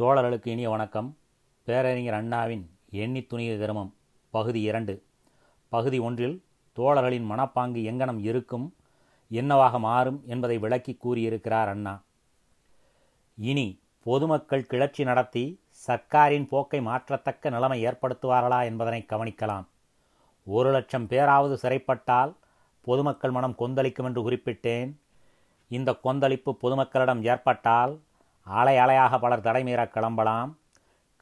தோழர்களுக்கு இனிய வணக்கம். பேரறிஞர் அண்ணாவின் எண்ணி துணிய கிரமம் பகுதி இரண்டு. பகுதி ஒன்றில் தோழர்களின் மனப்பாங்கு எங்கனம் இருக்கும் என்னவாக மாறும் என்பதை விளக்கி கூறியிருக்கிறார் அண்ணா. இனி பொதுமக்கள் கிளர்ச்சி நடத்தி சர்க்காரின் போக்கை மாற்றத்தக்க நிலைமை ஏற்படுத்துவார்களா என்பதனை கவனிக்கலாம். ஒரு லட்சம் பேராவது சிறைப்பட்டால் பொதுமக்கள் மனம் கொந்தளிக்கும் என்று குறிப்பிட்டேன். இந்த கொந்தளிப்பு பொதுமக்களிடம் ஏற்பட்டால் ஆலை ஆலையாக பலர் தடைமீறக் கிளம்பலாம்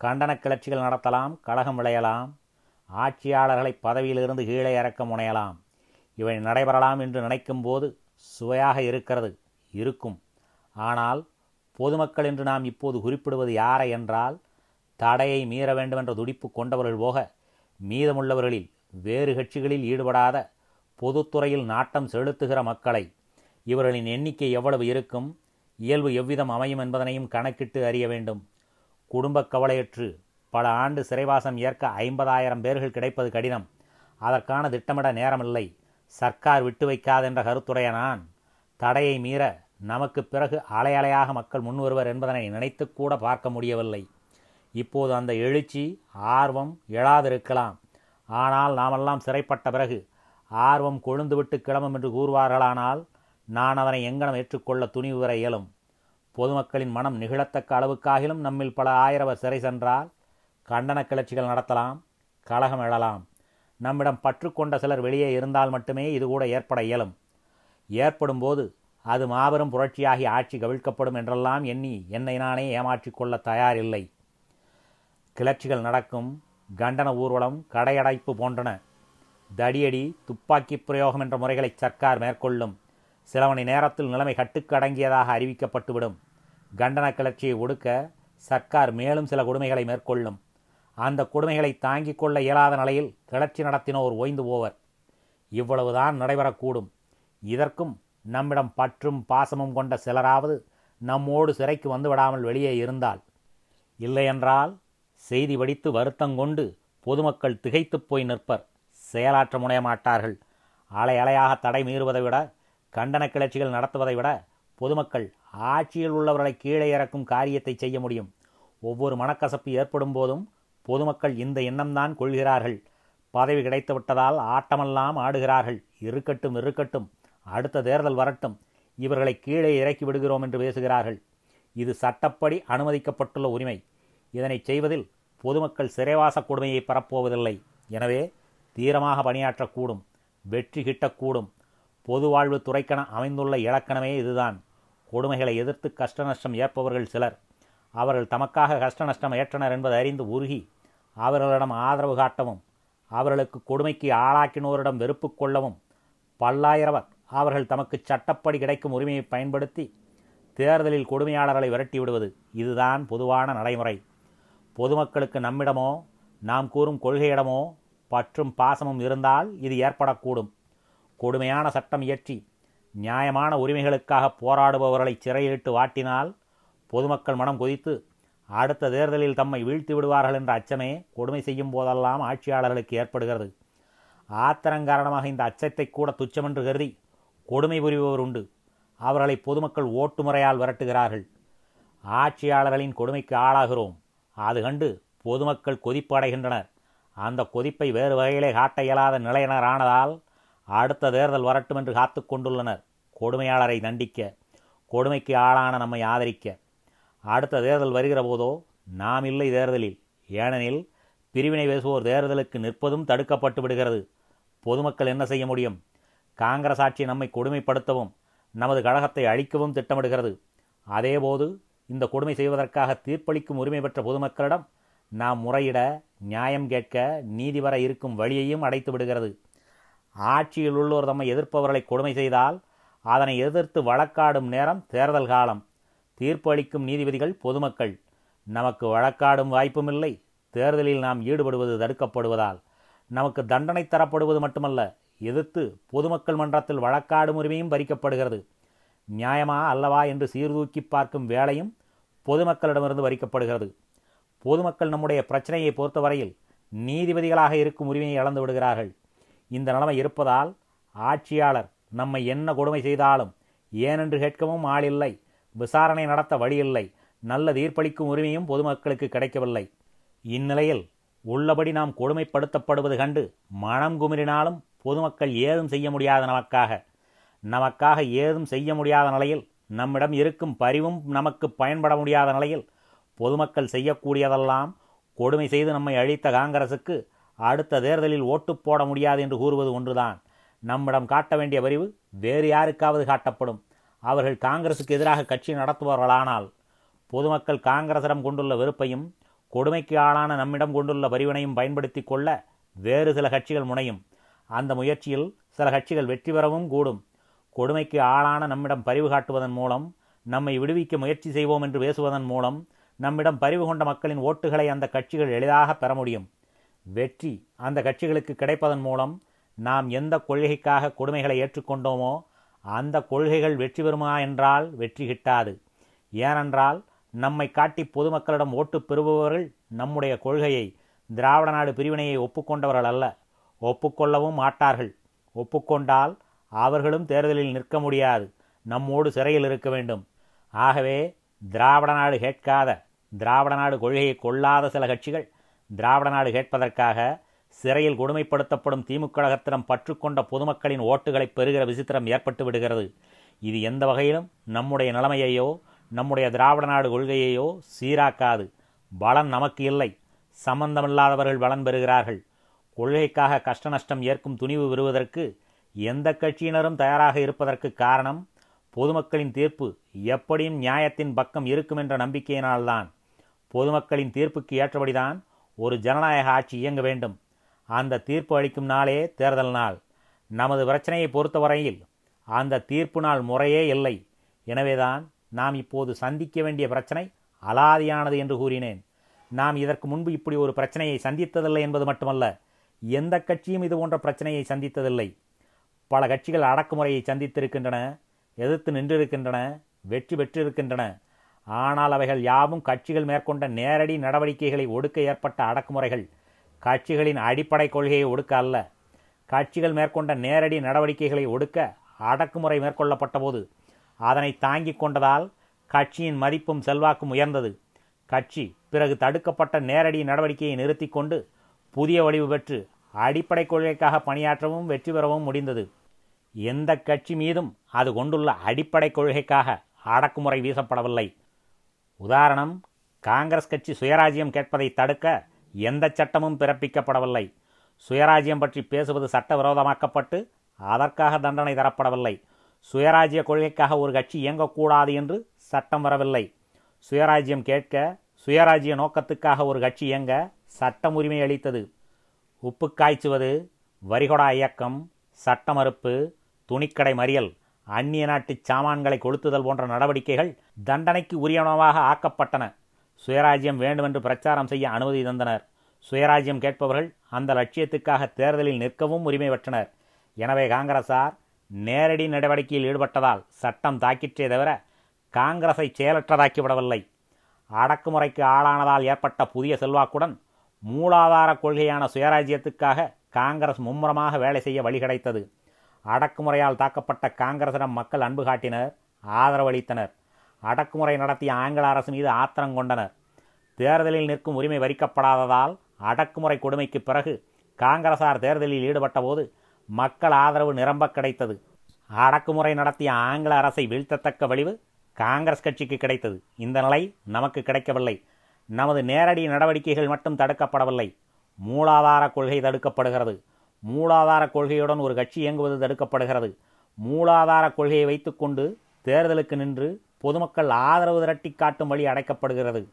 கண்டன கிளர்ச்சிகள் நடத்தலாம் கழகம் விளையலாம் ஆட்சியாளர்களை பதவியிலிருந்து கீழே இறக்க முனையலாம். இவை நடைபெறலாம் என்று நினைக்கும் போது சுவையாக இருக்கிறது இருக்கும். ஆனால் பொதுமக்கள் என்று நாம் இப்போது குறிப்பிடுவது யாரை என்றால் தடையை மீற வேண்டுமென்ற துடிப்பு கொண்டவர்கள் போக மீதமுள்ளவர்களில் வேறு கட்சிகளில் ஈடுபடாத பொதுத்துறையில் நாட்டம் செலுத்துகிற மக்களை இவர்களின் எண்ணிக்கை எவ்வளவு இருக்கும்? இயல்பு எவ்விதம் அமையும் என்பதனையும் கணக்கிட்டு அறிய வேண்டும். குடும்பக் கவலையற்று பல ஆண்டு சிறைவாசம் ஏற்க ஐம்பதாயிரம் பேர்கள் கிடைப்பது கடினம். அதற்கான திட்டமிட நேரமில்லை. சர்க்கார் விட்டு வைக்காதென்ற கருத்துடைய நான் தடையை மீற நமக்கு பிறகு அலையலையாக மக்கள் முன்வருவர் என்பதனை நினைத்து கூட பார்க்க முடியவில்லை. இப்போது அந்த எழுச்சி ஆர்வம் எழாதிருக்கலாம். ஆனால் நாமெல்லாம் சிறைப்பட்ட பிறகு ஆர்வம் கொழுந்துவிட்டு கிளம்பும் என்று கூறுவார்களானால் நான் அதனை எங்கனம் ஏற்றுக்கொள்ள துணிவு வர இயலும். பொதுமக்களின் மனம் நிகழத்தக்க அளவுக்காகிலும் நம்மில் பல ஆயிரவர் சிறை சென்றால் கண்டன கிளர்ச்சிகள் நடத்தலாம் கலகம் எழலாம். நம்மிடம் பற்றுக்கொண்ட சிலர் வெளியே இருந்தால் மட்டுமே இது கூட ஏற்பட இயலும். ஏற்படும் போது அது மாபெரும் புரட்சியாகி ஆட்சி கவிழ்க்கப்படும் என்றெல்லாம் எண்ணி என்னை நானே ஏமாற்றிக் கொள்ள தயாரில்லை. கிளர்ச்சிகள் நடக்கும் கண்டன ஊர்வலம் கடையடைப்பு போன்றன. தடியடி துப்பாக்கி பிரயோகம் என்ற முறைகளை சர்க்கார் மேற்கொள்ளும். சில மணி நேரத்தில் நிலைமை கட்டுக்கடங்கியதாக அறிவிக்கப்பட்டுவிடும். கண்டன கிளர்ச்சியை ஒடுக்க சர்க்கார் மேலும் சில கொடுமைகளை மேற்கொள்ளும். அந்த கொடுமைகளை தாங்கிக் கொள்ள இயலாத நிலையில் கிளர்ச்சி நடத்தினோர் ஓய்ந்து போவர். இவ்வளவுதான் நடைபெறக்கூடும். இதற்கும் நம்மிடம் பற்றும் பாசமும் கொண்ட சிலராவது நம்மோடு சிறைக்கு வந்து விடாமல் வெளியே இருந்தால். இல்லையென்றால் செய்தி வடித்து வருத்தங்கொண்டு பொதுமக்கள் திகைத்துப் போய் நிற்பர். செயலாற்ற முனையமாட்டார்கள். அலை அலையாக தடை மீறுவதை விட கண்டன கிளர்ச்சிகள் நடத்துவதை விட பொதுமக்கள் ஆட்சியில் உள்ளவர்களை கீழே இறக்கும் காரியத்தை செய்ய முடியும். ஒவ்வொரு மனக்கசப்பு ஏற்படும் போதும் பொதுமக்கள் இந்த எண்ணம்தான் கொள்கிறார்கள். பதவி கிடைத்துவிட்டதால் ஆட்டமெல்லாம் ஆடுகிறார்கள். இருக்கட்டும் இருக்கட்டும். அடுத்த தேர்தல் வரட்டும். இவர்களை கீழே இறக்கி விடுகிறோம் என்று பேசுகிறார்கள். இது சட்டப்படி அனுமதிக்கப்பட்டுள்ள உரிமை. இதனை செய்வதில் பொதுமக்கள் சிறைவாச கொடுமையை பரப்போவதில்லை எனவே தீரமாக பணியாற்றக்கூடும். வெற்றி கிட்டக்கூடும். பொது வாழ்வு துறைக்கென அமைந்துள்ள இலக்கணமே இதுதான். கொடுமைகளை எதிர்த்து கஷ்ட நஷ்டம் ஏற்பவர்கள் சிலர். அவர்கள் தமக்காக கஷ்ட நஷ்டம் ஏற்றனர் என்பதை அறிந்து உருகி அவர்களிடம் ஆதரவு காட்டவும் அவர்களுக்கு கொடுமைக்கு ஆளாக்கினோரிடம் வெறுப்பு கொள்ளவும் பல்லாயிரவர் அவர்கள் தமக்கு சட்டப்படி கிடைக்கும் உரிமையை பயன்படுத்தி தேர்தலில் கொடுமையாளர்களை விரட்டி விடுவது இதுதான் பொதுவான நடைமுறை. பொதுமக்களுக்கு நம்மிடமோ நாம் கூறும் கொள்கையிடமோ பற்றும் பாசமும் இருந்தால் இது ஏற்படக்கூடும். கொடுமையான சட்டம் இயற்றி நியாயமான உரிமைகளுக்காக போராடுபவர்களை சிறையிலிட்டு வாட்டினால் பொதுமக்கள் மனம் கொதித்து அடுத்த தேர்தலில் தம்மை வீழ்த்தி விடுவார்கள் என்ற அச்சமே கொடுமை செய்யும் போதெல்லாம் ஆட்சியாளர்களுக்கு ஏற்படுகிறது. ஆத்திரம் காரணமாக இந்த அச்சத்தை கூட துச்சமென்று கருதி கொடுமை புரிபவர் உண்டு. அவர்களை பொதுமக்கள் ஓட்டு முறையால் விரட்டுகிறார்கள். ஆட்சியாளர்களின் கொடுமைக்கு ஆளாகிறோம். அது கண்டு பொதுமக்கள் கொதிப்பு அடைகின்றனர். அந்த கொதிப்பை வேறு வகையிலே காட்ட இயலாத நிலையினரானதால் அடுத்த தேர்தல் வரட்டும் என்று காத்து கொண்டுள்ளனர். கொடுமையாளரை தண்டிக்க கொடுமைக்கு ஆளான நம்மை ஆதரிக்க. அடுத்த தேர்தல் வருகிற போதோ நாம் இல்லை தேர்தலில். ஏனெனில் பிரிவினை பேசுவோர் தேர்தலுக்கு நிற்பதும் தடுக்கப்பட்டு விடுகிறது. பொதுமக்கள் என்ன செய்ய முடியும்? காங்கிரஸ் ஆட்சி நம்மை கொடுமைப்படுத்தவும் நமது கழகத்தை அழிக்கவும் திட்டமிடுகிறது. அதேபோது இந்த கொடுமை செய்வதற்காக தீர்ப்பளிக்கும் உரிமை பெற்ற பொதுமக்களிடம் நாம் முறையிட நியாயம் கேட்க நீதி வர இருக்கும் வழியையும் அடைத்து விடுகிறது. ஆட்சியில் உள்ளோர் தம்மை எதிர்ப்பவர்களை கொடுமை செய்தால் அதனை எதிர்த்து வழக்காடும் நேரம் தேர்தல் காலம். தீர்ப்பு அளிக்கும் நீதிபதிகள் பொதுமக்கள். நமக்கு வழக்காடும் வாய்ப்புமில்லை தேர்தலில் நாம் ஈடுபடுவது தடுக்கப்படுவதால். நமக்கு தண்டனை தரப்படுவது மட்டுமல்ல எதிர்த்து பொதுமக்கள் மன்றத்தில் வழக்காடும் உரிமையும் பறிக்கப்படுகிறது. நியாயமா அல்லவா என்று சீர்தூக்கி பார்க்கும் வேலையும் பொதுமக்களிடமிருந்து பறிக்கப்படுகிறது. பொதுமக்கள் நம்முடைய பிரச்சனையை பொறுத்தவரையில் நீதிபதிகளாக இருக்கும் உரிமையை இழந்து விடுகிறார்கள். இந்த நிலைமை இருப்பதால் ஆட்சியாளர் நம்மை என்ன கொடுமை செய்தாலும் ஏனென்று கேட்கவும் ஆள் இல்லை விசாரணை நடத்த வழியில்லை நல்ல தீர்ப்பளிக்கும் உரிமையும் பொதுமக்களுக்கு கிடைக்கவில்லை. இந்நிலையில் உள்ளபடி நாம் கொடுமைப்படுத்தப்படுவது கண்டு மனம் குமிறினாலும் பொதுமக்கள் ஏதும் செய்ய முடியாத நமக்காக நமக்காக ஏதும் செய்ய முடியாத நிலையில் நம்மிடம் இருக்கும் பரிவும் நமக்கு பயன்பட முடியாத நிலையில் பொதுமக்கள் செய்யக்கூடியதெல்லாம் கொடுமை செய்து நம்மை அழித்த காங்கிரசுக்கு அடுத்த தேர்தலில் ஓட்டு போட முடியாது என்று கூறுவது ஒன்றுதான். நம்மிடம் காட்ட வேண்டிய பரிவு வேறு யாருக்காவது காட்டப்படும். அவர்கள் காங்கிரசுக்கு எதிராக கட்சி நடத்துபவர்களானால் பொதுமக்கள் காங்கிரசிடம் கொண்டுள்ள வெறுப்பையும் கொடுமைக்கு ஆளான நம்மிடம் கொண்டுள்ள பரிவினையும் பயன்படுத்தி கொள்ள வேறு சில கட்சிகள் முனையும். அந்த முயற்சியில் சில கட்சிகள் வெற்றி பெறவும் கூடும். கொடுமைக்கு ஆளான நம்மிடம் பரிவு காட்டுவதன் மூலம் நம்மை விடுவிக்க முயற்சி செய்வோம் என்று பேசுவதன் மூலம் நம்மிடம் பரிவு கொண்ட மக்களின் ஓட்டுகளை அந்த கட்சிகள் எளிதாக பெற முடியும். வெற்றி அந்த கட்சிகளுக்கு கிடைப்பதன் மூலம் நாம் எந்த கொள்கைக்காக கொடுமைகளை ஏற்றுக்கொண்டோமோ அந்த கொள்கைகள் வெற்றி பெறுமா என்றால் வெற்றி கிட்டாது. ஏனென்றால் நம்மை காட்டி பொதுமக்களிடம் ஓட்டு பெறுபவர்கள் நம்முடைய கொள்கையை திராவிட நாடு பிரிவினையை ஒப்புக்கொண்டவர்கள் அல்ல. ஒப்புக்கொள்ளவும் மாட்டார்கள். ஒப்புக்கொண்டால் அவர்களும் தேர்தலில் நிற்க முடியாது. நம்மோடு சிறையில் இருக்க வேண்டும். ஆகவே திராவிட நாடு கேட்காத திராவிட நாடு கொள்கையை கொள்ளாத சில கட்சிகள் திராவிட நாடு கேட்பதற்காக சிறையில் கொடுமைப்படுத்தப்படும் திமுக கழகத்திடம் பற்றுக்கொண்ட பொதுமக்களின் ஓட்டுகளை பெறுகிற விசித்திரம் ஏற்பட்டு விடுகிறது. இது எந்த வகையிலும் நம்முடைய நிலைமையையோ நம்முடைய திராவிட நாடு கொள்கையையோ சீராக்காது. பலன் நமக்கு இல்லை. சம்பந்தமில்லாதவர்கள் பலன் பெறுகிறார்கள். கொள்கைக்காக கஷ்ட நஷ்டம் ஏற்கும் துணிவு பெறுவதற்கு எந்த கட்சியினரும் தயாராக இருப்பதற்கு காரணம் பொதுமக்களின் தீர்ப்பு எப்படியும் நியாயத்தின் பக்கம் இருக்கும் என்ற நம்பிக்கையினால்தான். பொதுமக்களின் தீர்ப்புக்கு ஏற்றபடிதான் ஒரு ஜனநாயக ஆட்சி இயங்க வேண்டும். அந்த தீர்ப்பு அளிக்கும் நாளே தேர்தல் நாள். நமது பிரச்சனையை பொறுத்தவரையில் அந்த தீர்ப்பு நாள் முறையே இல்லை. எனவேதான் நாம் இப்போது சந்திக்க வேண்டிய பிரச்சனை அலாதியானது என்று கூறினேன். நாம் இதற்கு முன்பு இப்படி ஒரு பிரச்சனையை சந்தித்ததில்லை என்பது மட்டுமல்ல எந்த கட்சியும் இது போன்ற பிரச்சனையை சந்தித்ததில்லை. பல கட்சிகள் அடக்குமுறையை சந்தித்திருக்கின்றன எதிர்த்து நின்றிருக்கின்றன வெற்றி பெற்றிருக்கின்றன. ஆனால் அவைகள் யாவும் கட்சிகள் மேற்கொண்ட நேரடி நடவடிக்கைகளை ஒடுக்க ஏற்பட்ட அடக்குமுறைகள். கட்சிகளின் அடிப்படை கொள்கையை ஒடுக்க அல்ல. கட்சிகள் மேற்கொண்ட நேரடி நடவடிக்கைகளை ஒடுக்க அடக்குமுறை மேற்கொள்ளப்பட்ட போது அதனை தாங்கிக் கொண்டதால் கட்சியின் மதிப்பும் செல்வாக்கும் உயர்ந்தது. கட்சி பிறகு தடுக்கப்பட்ட நேரடி நடவடிக்கையை நிறுத்தி கொண்டு புதிய வடிவு பெற்று அடிப்படை கொள்கைக்காக பணியாற்றவும் வெற்றி பெறவும் முடிந்தது. எந்த கட்சி மீதும் அது கொண்டுள்ள அடிப்படை கொள்கைக்காக அடக்குமுறை வீசப்படவில்லை. உதாரணம் காங்கிரஸ் கட்சி சுயராஜ்யம் கேட்பதை தடுக்க எந்த சட்டமும் பிறப்பிக்கப்படவில்லை. சுயராஜ்யம் பற்றி பேசுவது சட்டவிரோதமாக்கப்பட்டு அதற்காக தண்டனை தரப்படவில்லை. சுயராஜ்ய கொள்கைக்காக ஒரு கட்சி இயங்கக்கூடாது என்று சட்டம் வரவில்லை. சுயராஜ்யம் கேட்க சுயராஜ்ய நோக்கத்துக்காக ஒரு கட்சி இயங்க சட்டம் உரிமை அளித்தது. உப்பு காய்ச்சுவது வரிகொடா இயக்கம் சட்ட மறுப்பு துணிக்கடை மறியல். அந்நிய நாட்டு சாமான்களை கொளுத்துதல் போன்ற நடவடிக்கைகள் தண்டனைக்கு உரியனவாக ஆக்கப்பட்டன. சுயராஜ்யம் வேண்டுமென்று பிரச்சாரம் செய்ய அனுமதி தந்தனர். சுயராஜ்யம் கேட்பவர்கள் அந்த லட்சியத்துக்காக தேர்தலில் நிற்கவும் உரிமை பெற்றனர். எனவே காங்கிரசார் நேரடி நடவடிக்கையில் ஈடுபட்டதால் சட்டம் தாக்கிற்றே தவிர காங்கிரஸை செயலற்றதாக்கிவிடவில்லை. அடக்குமுறைக்கு ஆளானதால் ஏற்பட்ட புதிய செல்வாக்குடன் மூலாதார கொள்கையான சுயராஜ்யத்துக்காக காங்கிரஸ் மும்முரமாக வேலை செய்ய வழி கிடைத்தது அடக்குமுறையால் தாக்கப்பட்ட காங்கிரசிடம் மக்கள் அன்பு காட்டினர் ஆதரவளித்தனர். அடக்குமுறை நடத்திய ஆங்கில அரசு மீது ஆத்திரம் கொண்டனர். தேர்தலில் நிற்கும் உரிமை வரிக்கப்படாததால் அடக்குமுறை கொடுமைக்கு பிறகு காங்கிரசார் தேர்தலில் ஈடுபட்டபோது மக்கள் ஆதரவு நிரம்ப கிடைத்தது. அடக்குமுறை நடத்திய ஆங்கில அரசை வீழ்த்தத்தக்க வழிவு காங்கிரஸ் கட்சிக்கு கிடைத்தது. இந்த நிலை நமக்கு கிடைக்கவில்லை. நமது நேரடி நடவடிக்கைகள் மட்டும் தடுக்கப்படவில்லை. மூலாதார கொள்கை தடுக்கப்படுகிறது. மூலாதார கொள்கையுடன் ஒரு கட்சி இயங்குவது தடுக்கப்படுகிறது. மூலாதார கொள்கையை வைத்துக்கொண்டு தேர்தலுக்கு நின்று பொதுமக்கள் ஆதரவு திரட்டி காட்டும் வழி அடைக்கப்படுகிறது.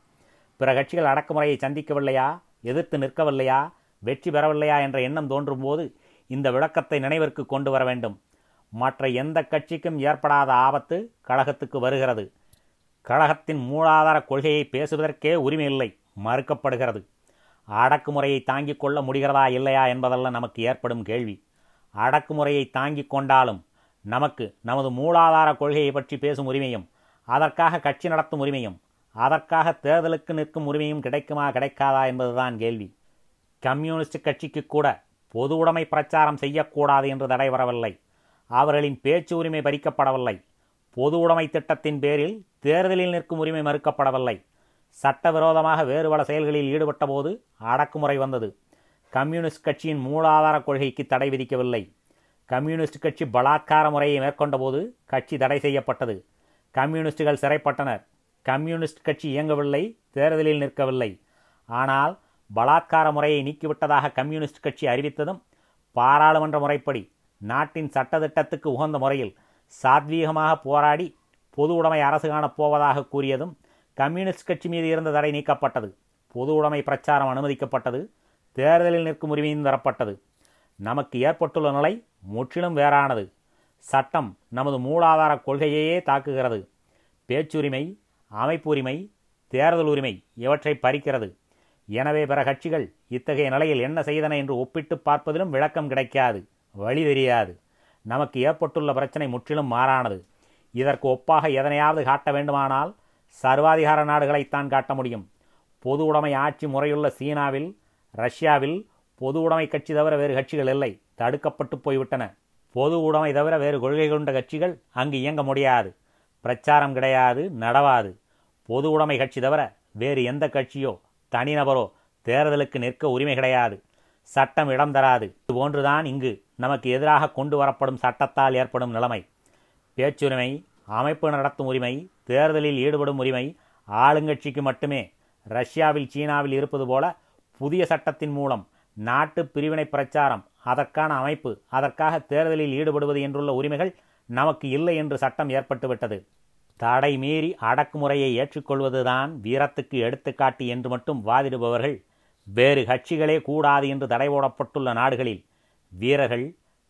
பிற கட்சிகள் அடக்குமுறையை சந்திக்கவில்லையா? எதிர்த்து நிற்கவில்லையா? வெற்றி பெறவில்லையா என்ற எண்ணம் தோன்றும் போது இந்த விளக்கத்தை நினைவிற்கு கொண்டு வர வேண்டும். மற்ற எந்த கட்சிக்கும் ஏற்படாத ஆபத்து கழகத்துக்கு வருகிறது. கழகத்தின் மூலாதார கொள்கையை பேசுவதற்கே உரிமை இல்லை மறுக்கப்படுகிறது. அடக்குமுறையை தாங்கிக் கொள்ள முடிகிறதா இல்லையா என்பதல்ல நமக்கு ஏற்படும் கேள்வி. அடக்குமுறையை தாங்கிக் கொண்டாலும் நமக்கு நமது மூலாதார கொள்கையை பற்றி பேசும் உரிமையும் அதற்காக கட்சி நடத்தும் உரிமையும் அதற்காக தேர்தலுக்கு நிற்கும் உரிமையும் கிடைக்குமா கிடைக்காதா என்பதுதான் கேள்வி. கம்யூனிஸ்ட் கட்சிக்கு கூட பொது உடைமை பிரச்சாரம் செய்யக்கூடாது என்று தடை வரவில்லை. அவர்களின் பேச்சு உரிமை பறிக்கப்படவில்லை. பொது உடைமை திட்டத்தின் பேரில் தேர்தலில் நிற்கும் உரிமை மறுக்கப்படவில்லை. சட்டவிரோதமாக வேறு பல செயல்களில் ஈடுபட்டபோது அடக்குமுறை வந்தது. கம்யூனிஸ்ட் கட்சியின் மூலாதார கொள்கைக்கு தடை விதிக்கவில்லை. கம்யூனிஸ்ட் கட்சி பலாத்கார முறையை மேற்கொண்டபோது கட்சி தடை செய்யப்பட்டது. கம்யூனிஸ்டுகள் சிறைப்பட்டனர். கம்யூனிஸ்ட் கட்சி இயங்கவில்லை தேர்தலில் நிற்கவில்லை. ஆனால் பலாத்கார முறையை நீக்கிவிட்டதாக கம்யூனிஸ்ட் கட்சி அறிவித்ததும் பாராளுமன்ற முறைப்படி நாட்டின் சட்டத்திட்டத்துக்கு உகந்த முறையில் சாத்வீகமாக போராடி பொது உடைமை அரசு காணப் போவதாக கூறியதும் கம்யூனிஸ்ட் கட்சி மீது இருந்த தடை நீக்கப்பட்டது. பொது உடைமை பிரச்சாரம் அனுமதிக்கப்பட்டது. தேர்தலில் நிற்கும் உரிமையும் தரப்பட்டது. நமக்கு ஏற்பட்டுள்ள நிலை முற்றிலும் வேறானது. சட்டம் நமது மூலாதார கொள்கையையே தாக்குகிறது. பேச்சுரிமை அமைப்புரிமை தேர்தல் உரிமை இவற்றை பறிக்கிறது. எனவே பிற கட்சிகள் இத்தகைய நிலையில் என்ன செய்தன என்று ஒப்பிட்டு பார்ப்பதிலும் விளக்கம் கிடைக்காது. வழி தெரியாது. நமக்கு ஏற்பட்டுள்ள பிரச்சனை முற்றிலும் மாறானது. இதற்கு ஒப்பாக எதனையாவது காட்ட வேண்டுமானால் சர்வாதிகார நாடுகளைத்தான் காட்ட முடியும். பொது உடைமை ஆட்சி முறையுள்ள சீனாவில் ரஷ்யாவில் பொது உடைமை கட்சி தவிர வேறு கட்சிகள் இல்லை. தடுக்கப்பட்டு போய்விட்டன. பொது உடைமை தவிர வேறு கொள்கை கொண்ட கட்சிகள் அங்கு இயங்க முடியாது. பிரச்சாரம் கிடையாது நடவாது. பொது உடைமை கட்சி தவிர வேறு எந்த கட்சியோ தனிநபரோ தேர்தலுக்கு நிற்க உரிமை கிடையாது. சட்டம் இடம் தராது. இதுபோன்றுதான் இங்கு நமக்கு எதிராக கொண்டு வரப்படும் சட்டத்தால் ஏற்படும் நிலைமை. பேச்சுரிமை அமைப்பு நடத்தும் உரிமை தேர்தலில் ஈடுபடும் உரிமை ஆளுங்கட்சிக்கு மட்டுமே. ரஷ்யாவில் சீனாவில் இருப்பது போல புதிய சட்டத்தின் மூலம் நாட்டு பிரிவினை பிரச்சாரம் அதற்கான அமைப்பு அதற்காக தேர்தலில் ஈடுபடுவது என்றுள்ள உரிமைகள் நமக்கு இல்லை என்று சட்டம் ஏற்பட்டுவிட்டது. தடை மீறி அடக்குமுறையை ஏற்றுக்கொள்வதுதான் வீரத்துக்கு எடுத்துக்காட்டு என்று மட்டும் வாதிடுபவர்கள் வேறு கட்சிகளே கூடாது என்று தடை போடப்பட்டுள்ள நாடுகளில் வீரர்கள்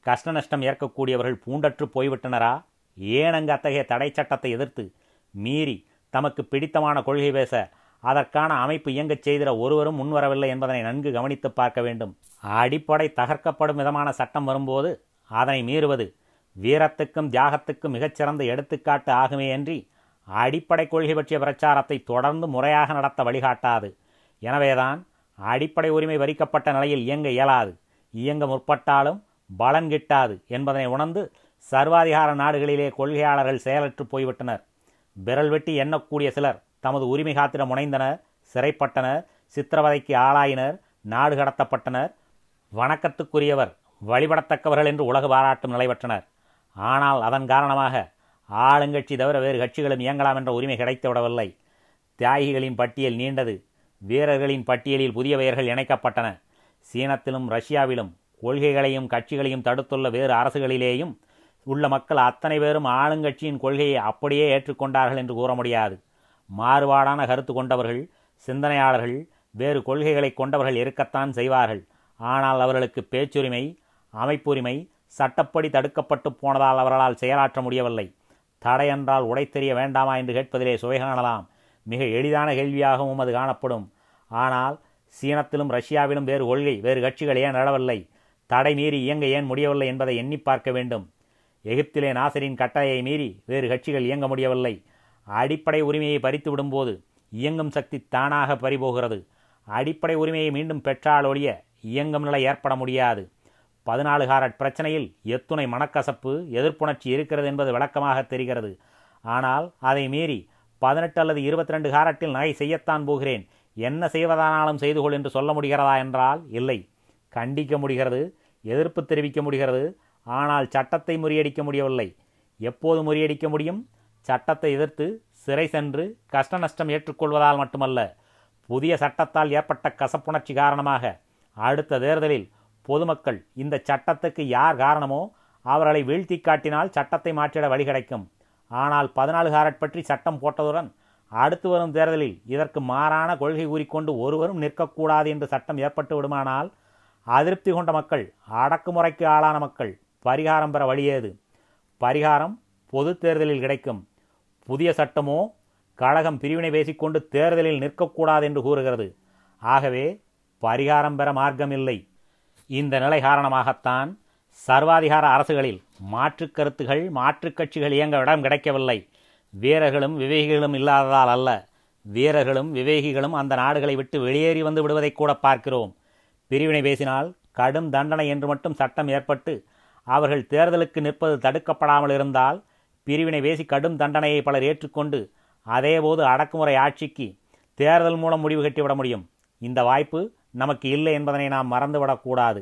கஷ்ட நஷ்டம் ஏற்கக்கூடியவர்கள் பூண்டற்று போய்விட்டனரா? ஏன் அத்தகைய தடை சட்டத்தை எதிர்த்து? மீறி தமக்கு பிடித்தமான கொள்கை பேச அதற்கான அமைப்பு இயங்கச் செய்திட ஒருவரும் முன்வரவில்லை என்பதனை நன்கு கவனித்து பார்க்க வேண்டும். அடிப்படை தகர்க்கப்படும் விதமான சட்டம் வரும்போது அதனை மீறுவது வீரத்துக்கும் தியாகத்துக்கும் மிகச்சிறந்த எடுத்துக்காட்டு ஆகுமே அன்றி அடிப்படை கொள்கை பற்றிய பிரச்சாரத்தை தொடர்ந்து முறையாக நடத்த வழிகாட்டாது. எனவேதான் அடிப்படை உரிமை வரிக்கப்பட்ட நிலையில் இயங்க இயலாது. இயங்க முற்பட்டாலும் பலன் கிட்டாது என்பதனை உணர்ந்து சர்வாதிகார நாடுகளிலே கொள்கையாளர்கள் செயலற்று போய்விட்டனர். விரல் வெட்டி எண்ணக்கூடிய சிலர் தமது உரிமை காத்திட முனைந்தனர் சிறைப்பட்டனர் சித்திரவதைக்கு ஆளாயினர் நாடு கடத்தப்பட்டனர். வணக்கத்துக்குரியவர் வழிபடத்தக்கவர்கள் என்று உலக பாராட்டும் நிலைபெற்றனர் ஆனால் அதன் காரணமாக ஆளுங்கட்சி தவிர வேறு கட்சிகளும் இயங்கலாம் என்ற உரிமை கிடைத்துவிடவில்லை தியாகிகளின் பட்டியல் நீண்டது. வீரர்களின் பட்டியலில் புதிய பெயர்கள் இணைக்கப்பட்டன. சீனத்திலும் ரஷ்யாவிலும் கொள்கைகளையும் கட்சிகளையும் தடுத்துள்ள வேறு அரசுகளிலேயும் உள்ள மக்கள் அத்தனை பேரும் ஆளுங்கட்சியின் கொள்கையை அப்படியே ஏற்றுக்கொண்டார்கள் என்று கூற முடியாது. மாறுபாடான கருத்து கொண்டவர்கள் சிந்தனையாளர்கள் வேறு கொள்கைகளை கொண்டவர்கள் இருக்கத்தான் செய்வார்கள். ஆனால் அவர்களுக்கு பேச்சுரிமை அமைப்புரிமை சட்டப்படி தடுக்கப்பட்டு போனதால் அவர்களால் செயலாற்ற முடியவில்லை. தடை என்றால் உடைத்தெறிய வேண்டாமா என்று கேட்பதிலே சுவை காணலாம் மிக எளிதான கேள்வியாகவும் அது காணப்படும். ஆனால் சீனத்திலும் ரஷ்யாவிலும் வேறு கொள்கை வேறு கட்சிகள் ஏன் நடவில்லை தடை மீறி இயங்க ஏன் முடியவில்லை என்பதை எண்ணி பார்க்க வேண்டும். எகிப்திலே நாசரின் கட்டளையை மீறி வேறு கட்சிகள் இயங்க முடியவில்லை. அடிப்படை உரிமையை பறித்து விடும்போது இயங்கும் சக்தி தானாக பறிபோகிறது. அடிப்படை உரிமையை மீண்டும் பெற்றால் ஒழிய இயங்கும் நிலை ஏற்பட முடியாது. பதினாலு காரட் பிரச்சனையில் எத்துணை மனக்கசப்பு எதிர்ப்புணர்ச்சி இருக்கிறது என்பது விளக்கமாக தெரிகிறது. ஆனால் அதை மீறி பதினெட்டு அல்லது இருபத்தி ரெண்டு காரட்டில் நகை செய்யத்தான் போகிறேன். என்ன செய்வதானாலும் செய்து கொள் என்று சொல்ல முடிகிறதா என்றால் இல்லை. கண்டிக்க முடிகிறது எதிர்ப்பு தெரிவிக்க முடிகிறது ஆனால் சட்டத்தை முறியடிக்க முடியவில்லை. எப்போது முறியடிக்க முடியும்? சட்டத்தை எதிர்த்து சிறை சென்று கஷ்ட நஷ்டம் ஏற்றுக்கொள்வதால் மட்டுமல்ல புதிய சட்டத்தால் ஏற்பட்ட கசப்புணர்ச்சி காரணமாக அடுத்த தேர்தலில் பொதுமக்கள் இந்த சட்டத்துக்கு யார் காரணமோ அவர்களை வீழ்த்தி காட்டினால் சட்டத்தை மாற்றிட வழி கிடைக்கும். ஆனால் பதினாலு காரட் பற்றி சட்டம் போட்டதுடன் அடுத்து வரும் தேர்தலில் இதற்கு மாறான கொள்கை கூறிக்கொண்டு ஒருவரும் நிற்கக்கூடாது என்று சட்டம் ஏற்பட்டு விடுமானால் அதிருப்தி கொண்ட மக்கள் அடக்குமுறைக்கு ஆளான மக்கள் பரிகாரம் பெற வழியேது பரிகாரம் பொது தேர்தலில் கிடைக்கும். புதிய சட்டமோ கழகம் பிரிவினை பேசிக்கொண்டு தேர்தலில் நிற்கக்கூடாது என்று கூறுகிறது. ஆகவே பரிகாரம் பெற மார்க்கமில்லை இந்த நிலை காரணமாகத்தான் சர்வாதிகார அரசுகளில் மாற்றுக் கருத்துகள் மாற்றுக் கட்சிகள் இயங்க இடம் கிடைக்கவில்லை. வீரர்களும் விவேகிகளும் இல்லாததால் அல்ல. வீரர்களும் விவேகிகளும் அந்த நாடுகளை விட்டு வெளியேறி வந்து விடுவதை கூட பார்க்கிறோம். பிரிவினை பேசினால் கடும் தண்டனை என்று மட்டும் சட்டம் ஏற்பட்டு அவர்கள் தேர்தலுக்கு நிற்பது தடுக்கப்படாமல் இருந்தால் பிரிவினை பேசி கடும் தண்டனையை பலர் ஏற்றுக்கொண்டு அதேபோது அடக்குமுறை ஆட்சிக்கு தேர்தல் மூலம் முடிவு கட்டிவிட முடியும். இந்த வாய்ப்பு நமக்கு இல்லை என்பதனை நாம் மறந்துவிடக்கூடாது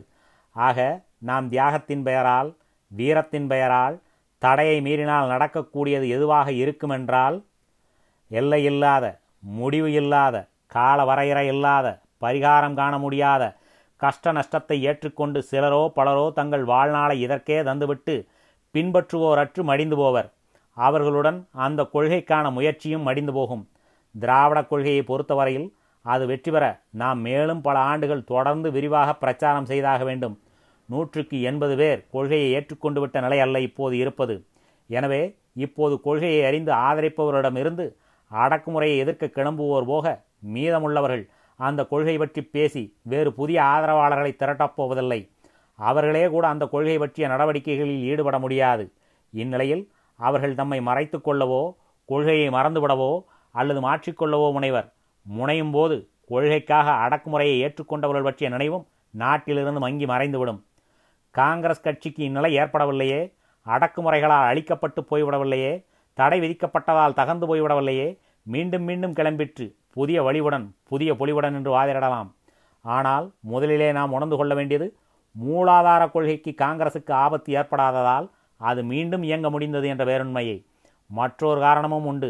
ஆக நாம் தியாகத்தின் பெயரால் வீரத்தின் பெயரால் தடையை மீறினால் நடக்கக்கூடியது எதுவாக இருக்குமென்றால் எல்லை இல்லாத முடிவு இல்லாத கால வரையறை இல்லாத பரிகாரம் காண முடியாத கஷ்ட நஷ்டத்தை ஏற்றுக்கொண்டு சிலரோ பலரோ தங்கள் வாழ்நாளை இதற்கே தந்துவிட்டு பின்பற்றுவோரற்று மடிந்து போவர். அவர்களுடன் அந்த கொள்கைக்கான முயற்சியும் மடிந்து போகும். திராவிட கொள்கையை பொறுத்தவரையில் அது வெற்றி பெற நாம் மேலும் பல ஆண்டுகள் தொடர்ந்து விரிவாக பிரச்சாரம் செய்தாக வேண்டும். நூற்றுக்கு எண்பது பேர் கொள்கையை ஏற்றுக்கொண்டு விட்ட நிலை அல்ல இப்போது இருப்பது. எனவே இப்போது கொள்கையை அறிந்து ஆதரிப்பவரிடமிருந்து அடக்குமுறையை எதிர்க்க கிளம்புவோர் போக மீதமுள்ளவர்கள் அந்த கொள்கை பற்றி பேசி வேறு புதிய ஆதரவாளர்களை திரட்டப் போவதில்லை. அவர்களே கூட அந்த கொள்கை பற்றிய நடவடிக்கைகளில் ஈடுபட முடியாது. இந்நிலையில் அவர்கள் தம்மை மறைத்து கொள்ளவோ கொள்கையை மறந்துவிடவோ அல்லது மாற்றிக்கொள்ளவோ முனைவர். முனையும் போது கொள்கைக்காக அடக்குமுறையை ஏற்றுக்கொண்டவர்கள் பற்றிய நினைவும் நாட்டிலிருந்து மங்கி மறைந்துவிடும். காங்கிரஸ் கட்சிக்கு இந்நிலை ஏற்படவில்லையே? அடக்குமுறைகளால் அழிக்கப்பட்டு போய்விடவில்லையே? தடை விதிக்கப்பட்டதால் தகந்து போய்விடவில்லையே? மீண்டும் மீண்டும் கிளம்பிற்று. புதிய வழிவுடன் புதிய பொலிவுடன் என்று வாதிடலாம். ஆனால் முதலிலே நாம் உணர்ந்து கொள்ள வேண்டியது மூலாதார கொள்கைக்கு காங்கிரசுக்கு ஆபத்து ஏற்படாததால் அது மீண்டும் இயங்க முடிந்தது என்ற வேறுண்மையை மற்றொரு காரணமும் உண்டு.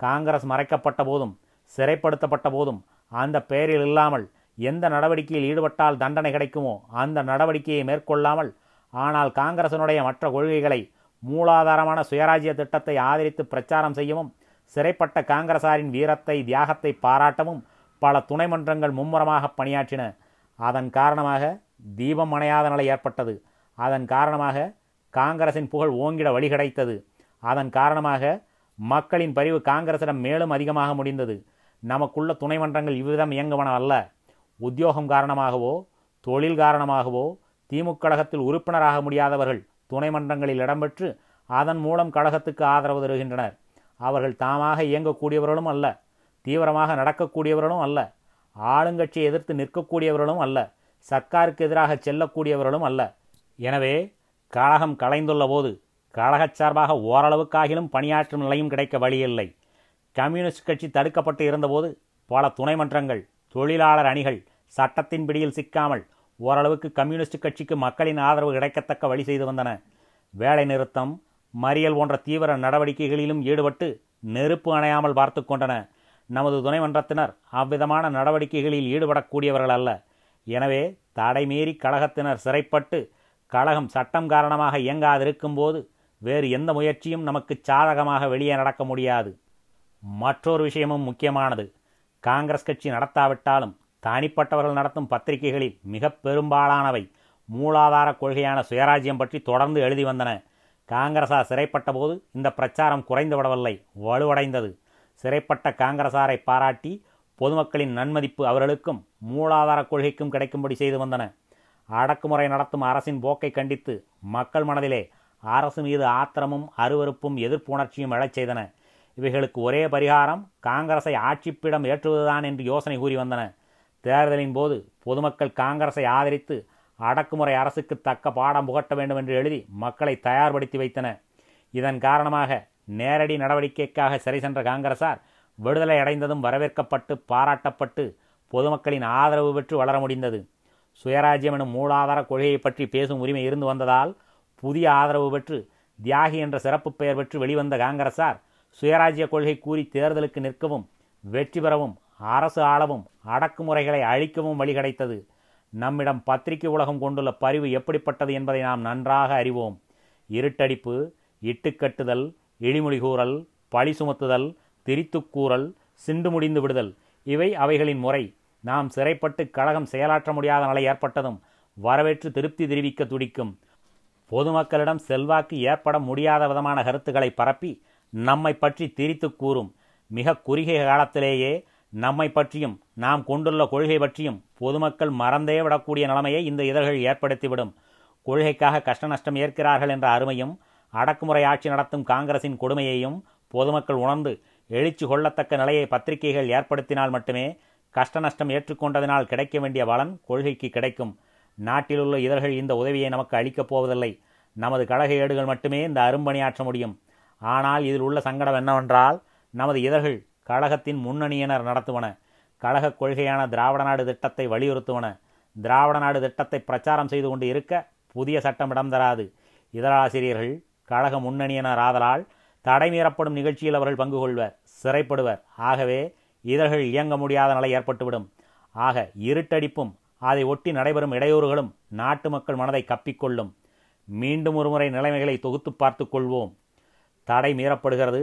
காங்கிரஸ் மறைக்கப்பட்ட போதும் சிறைப்படுத்தப்பட்ட போதும் அந்த பெயரில் இல்லாமல் எந்த நடவடிக்கையில் ஈடுபட்டால் தண்டனை கிடைக்குமோ அந்த நடவடிக்கையை மேற்கொள்ளாமல் ஆனால் காங்கிரசினுடைய மற்ற கொள்கைகளை மூலாதாரமான சுயராஜ்ய திட்டத்தை ஆதரித்து பிரச்சாரம் செய்யவும் சிறைப்பட்ட காங்கிரசாரின் வீரத்தை தியாகத்தை பாராட்டவும் பல துணை மன்றங்கள் மும்முரமாக பணியாற்றின. அதன் காரணமாக தீபம் அணையாத நிலை ஏற்பட்டது. அதன் காரணமாக காங்கிரசின் புகழ் ஓங்கிட வழி கிடைத்தது. அதன் காரணமாக மக்களின் பரிவு காங்கிரசிடம் மேலும் அதிகமாக முடிந்தது. நமக்குள்ள துணை மன்றங்கள் இவ்விதம் இயங்குவன அல்ல. உத்தியோகம் காரணமாகவோ தொழில் காரணமாகவோ திமுக கழகத்தில் உறுப்பினராக முடியாதவர்கள் துணை மன்றங்களில் இடம்பெற்று அதன் மூலம் கழகத்துக்கு ஆதரவு தருகின்றனர். அவர்கள் தாமாக இயங்கக்கூடியவர்களும் அல்ல. தீவிரமாக நடக்கக்கூடியவர்களும் அல்ல. ஆளுங்கட்சியை எதிர்த்து நிற்கக்கூடியவர்களும் அல்ல. சர்க்காருக்கு எதிராக செல்லக்கூடியவர்களும் அல்ல. எனவே கழகம் கலைந்துள்ள போது கழகச் சார்பாக ஓரளவுக்காகிலும் பணியாற்றும் நிலையும் கிடைக்க வழியில்லை. கம்யூனிஸ்ட் கட்சி தடுக்கப்பட்டு இருந்தபோது பல துணை மன்றங்கள் தொழிலாளர் அணிகள் சட்டத்தின் பிடியில் சிக்காமல் ஓரளவுக்கு கம்யூனிஸ்ட் கட்சிக்கு மக்களின் ஆதரவு கிடைக்கத்தக்க வழி செய்து வந்தன. வேலை நிறுத்தம் மறியல் போன்ற தீவிர நடவடிக்கைகளிலும் ஈடுபட்டு நெருப்பு அணையாமல் பார்த்து கொண்டன. நமது துணை மன்றத்தினர் அவ்விதமான நடவடிக்கைகளில் ஈடுபடக்கூடியவர்கள் அல்ல. எனவே தடை மீறி கழகத்தினர் சிறைப்பட்டு கழகம் சட்டம் காரணமாக இயங்காதிருக்கும்போது வேறு எந்த முயற்சியும் நமக்கு சாதகமாக வெளியே நடக்க முடியாது. மற்றொரு விஷயமும் முக்கியமானது. காங்கிரஸ் கட்சி நடத்தாவிட்டாலும் தனிப்பட்டவர்கள் நடத்தும் பத்திரிகைகளில் மிக பெரும்பாலானவை மூலாதார கொள்கையான சுயராஜ்யம் பற்றி தொடர்ந்து எழுதி வந்தன. காங்கிரசார் சிறைப்பட்ட போது இந்த பிரச்சாரம் குறைந்து விடவில்லை வலுவடைந்தது. சிறைப்பட்ட காங்கிரசாரை பாராட்டி பொதுமக்களின் நன்மதிப்பு அவர்களுக்கும் மூலாதார கொள்கைக்கும் கிடைக்கும்படி செய்து வந்தன. அடக்குமுறை நடத்தும் அரசின் போக்கை கண்டித்து மக்கள் மனதிலே அரசு மீது ஆத்திரமும் அருவருப்பும் எதிர்ப்பு உணர்ச்சியும் எழச் செய்தன. இவைகளுக்கு ஒரே பரிகாரம் காங்கிரஸை ஆட்சிப்பிடம் ஏற்றுவதுதான் என்று யோசனை கூறி வந்தன. தேர்தலின் போது பொதுமக்கள் காங்கிரஸை ஆதரித்து அடக்குமுறை அரசுக்கு தக்க பாடம் புகட்ட வேண்டும் என்று எழுதி மக்களை தயார்படுத்தி வைத்தன. இதன் காரணமாக நேரடி நடவடிக்கைக்காக சிறை சென்ற காங்கிரசார் விடுதலை அடைந்ததும் வரவேற்கப்பட்டு பாராட்டப்பட்டு பொதுமக்களின் ஆதரவு பெற்று வளர முடிந்தது. சுயராஜ்யம் எனும் மூலாதார கொள்கையை பற்றி பேசும் உரிமை இருந்து வந்ததால் புதிய ஆதரவு பெற்று தியாகி என்ற சிறப்பு பெயர் பெற்று வெளிவந்த காங்கிரசார் சுயராஜ்ய கொள்கை கூறி தேர்தலுக்கு நிற்கவும் வெற்றி பெறவும் அரசு ஆளவும் அடக்குமுறைகளை அழிக்கவும் வழி கிடைத்தது நம்மிடம் பத்திரிகை உலகம் கொண்டுள்ள பரிவு எப்படிப்பட்டது என்பதை நாம் நன்றாக அறிவோம். இருட்டடிப்பு இட்டுக்கட்டுதல் இழிமொழி கூறல் பழி சுமத்துதல் திரித்துக்கூறல் சிண்டு முடிந்து விடுதல். இவை அவைகளின் முறை. நாம் சிறைப்பட்டு கழகம் செயலாற்ற முடியாத நிலை ஏற்பட்டதும் வரவேற்று திருப்தி தெரிவிக்க துடிக்கும். பொதுமக்களிடம் செல்வாக்கு ஏற்பட முடியாத விதமான கருத்துக்களை பரப்பி நம்மை பற்றி திரித்து கூறும். மிக குறுகிய காலத்திலேயே நம்மை பற்றியும் நாம் கொண்டுள்ள கொள்கை பற்றியும் பொதுமக்கள் மறந்தே விடக்கூடிய நிலைமையை இந்த இதழ்கள் ஏற்படுத்திவிடும். கொள்கைக்காக கஷ்ட நஷ்டம் ஏற்கிறார்கள் என்ற அருமையும் அடக்குமுறை ஆட்சி நடத்தும் காங்கிரசின் கொடுமையையும் பொதுமக்கள் உணர்ந்து எழுச்சி கொள்ளத்தக்க நிலையை பத்திரிகைகள் ஏற்படுத்தினால் மட்டுமே கஷ்ட நஷ்டம் ஏற்றுக்கொண்டதினால் கிடைக்க வேண்டிய பலன் கொள்கைக்கு கிடைக்கும். நாட்டிலுள்ள இதழ்கள் இந்த உதவியை நமக்கு அளிக்கப் போவதில்லை. நமது கழக ஏடுகள் மட்டுமே இந்த அரும்பணியாற்ற முடியும். ஆனால் இதில் உள்ள சங்கடம் என்னவென்றால் நமது இதழ்கள் கழகத்தின் முன்னணியினர் நடத்துவன. கழக கொள்கையான திராவிட நாடு திட்டத்தை வலியுறுத்துவன. திராவிட நாடு திட்டத்தை பிரச்சாரம் செய்து கொண்டு இருக்க புதிய சட்டம் இடம் தராது. இதழாசிரியர்கள் கழக முன்னணியினர் ஆதலால் தடை மீறப்படும் நிகழ்ச்சியில் அவர்கள் பங்கு கொள்வர் சிறைப்படுவர். ஆகவே இதழ்கள் இயங்க முடியாத நிலை ஏற்பட்டுவிடும். ஆக இருட்டடிப்பும் அதை ஒட்டி நடைபெறும் இடையூறுகளும் நாட்டு மக்கள் மனதை கப்பிக்கொள்ளும். மீண்டும் ஒருமுறை நிலைமைகளை தொகுத்து பார்த்து கொள்வோம். தடை மீறப்படுகிறது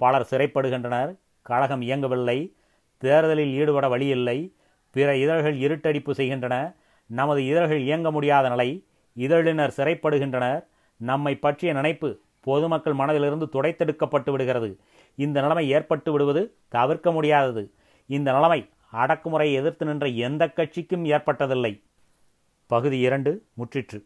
பலர் சிறைப்படுகின்றனர் கழகம் இயங்கவில்லை தேர்தலில் ஈடுபட வழியில்லை பிற இதழ்கள் இருட்டடிப்பு செய்கின்றன நமது இதழ்கள் இயங்க முடியாத நிலை இதழினர் சிறைப்படுகின்றனர் நம்மை பற்றிய நினைப்பு பொதுமக்கள் மனதிலிருந்து துடைத்தெடுக்கப்பட்டு விடுகிறது. இந்த நிலைமை ஏற்பட்டு விடுவது தவிர்க்க முடியாதது. இந்த நிலைமை அடக்குமுறையை எதிர்த்து நின்ற எந்த கட்சிக்கும் ஏற்பட்டதில்லை. பகுதி இரண்டு முற்றிற்று.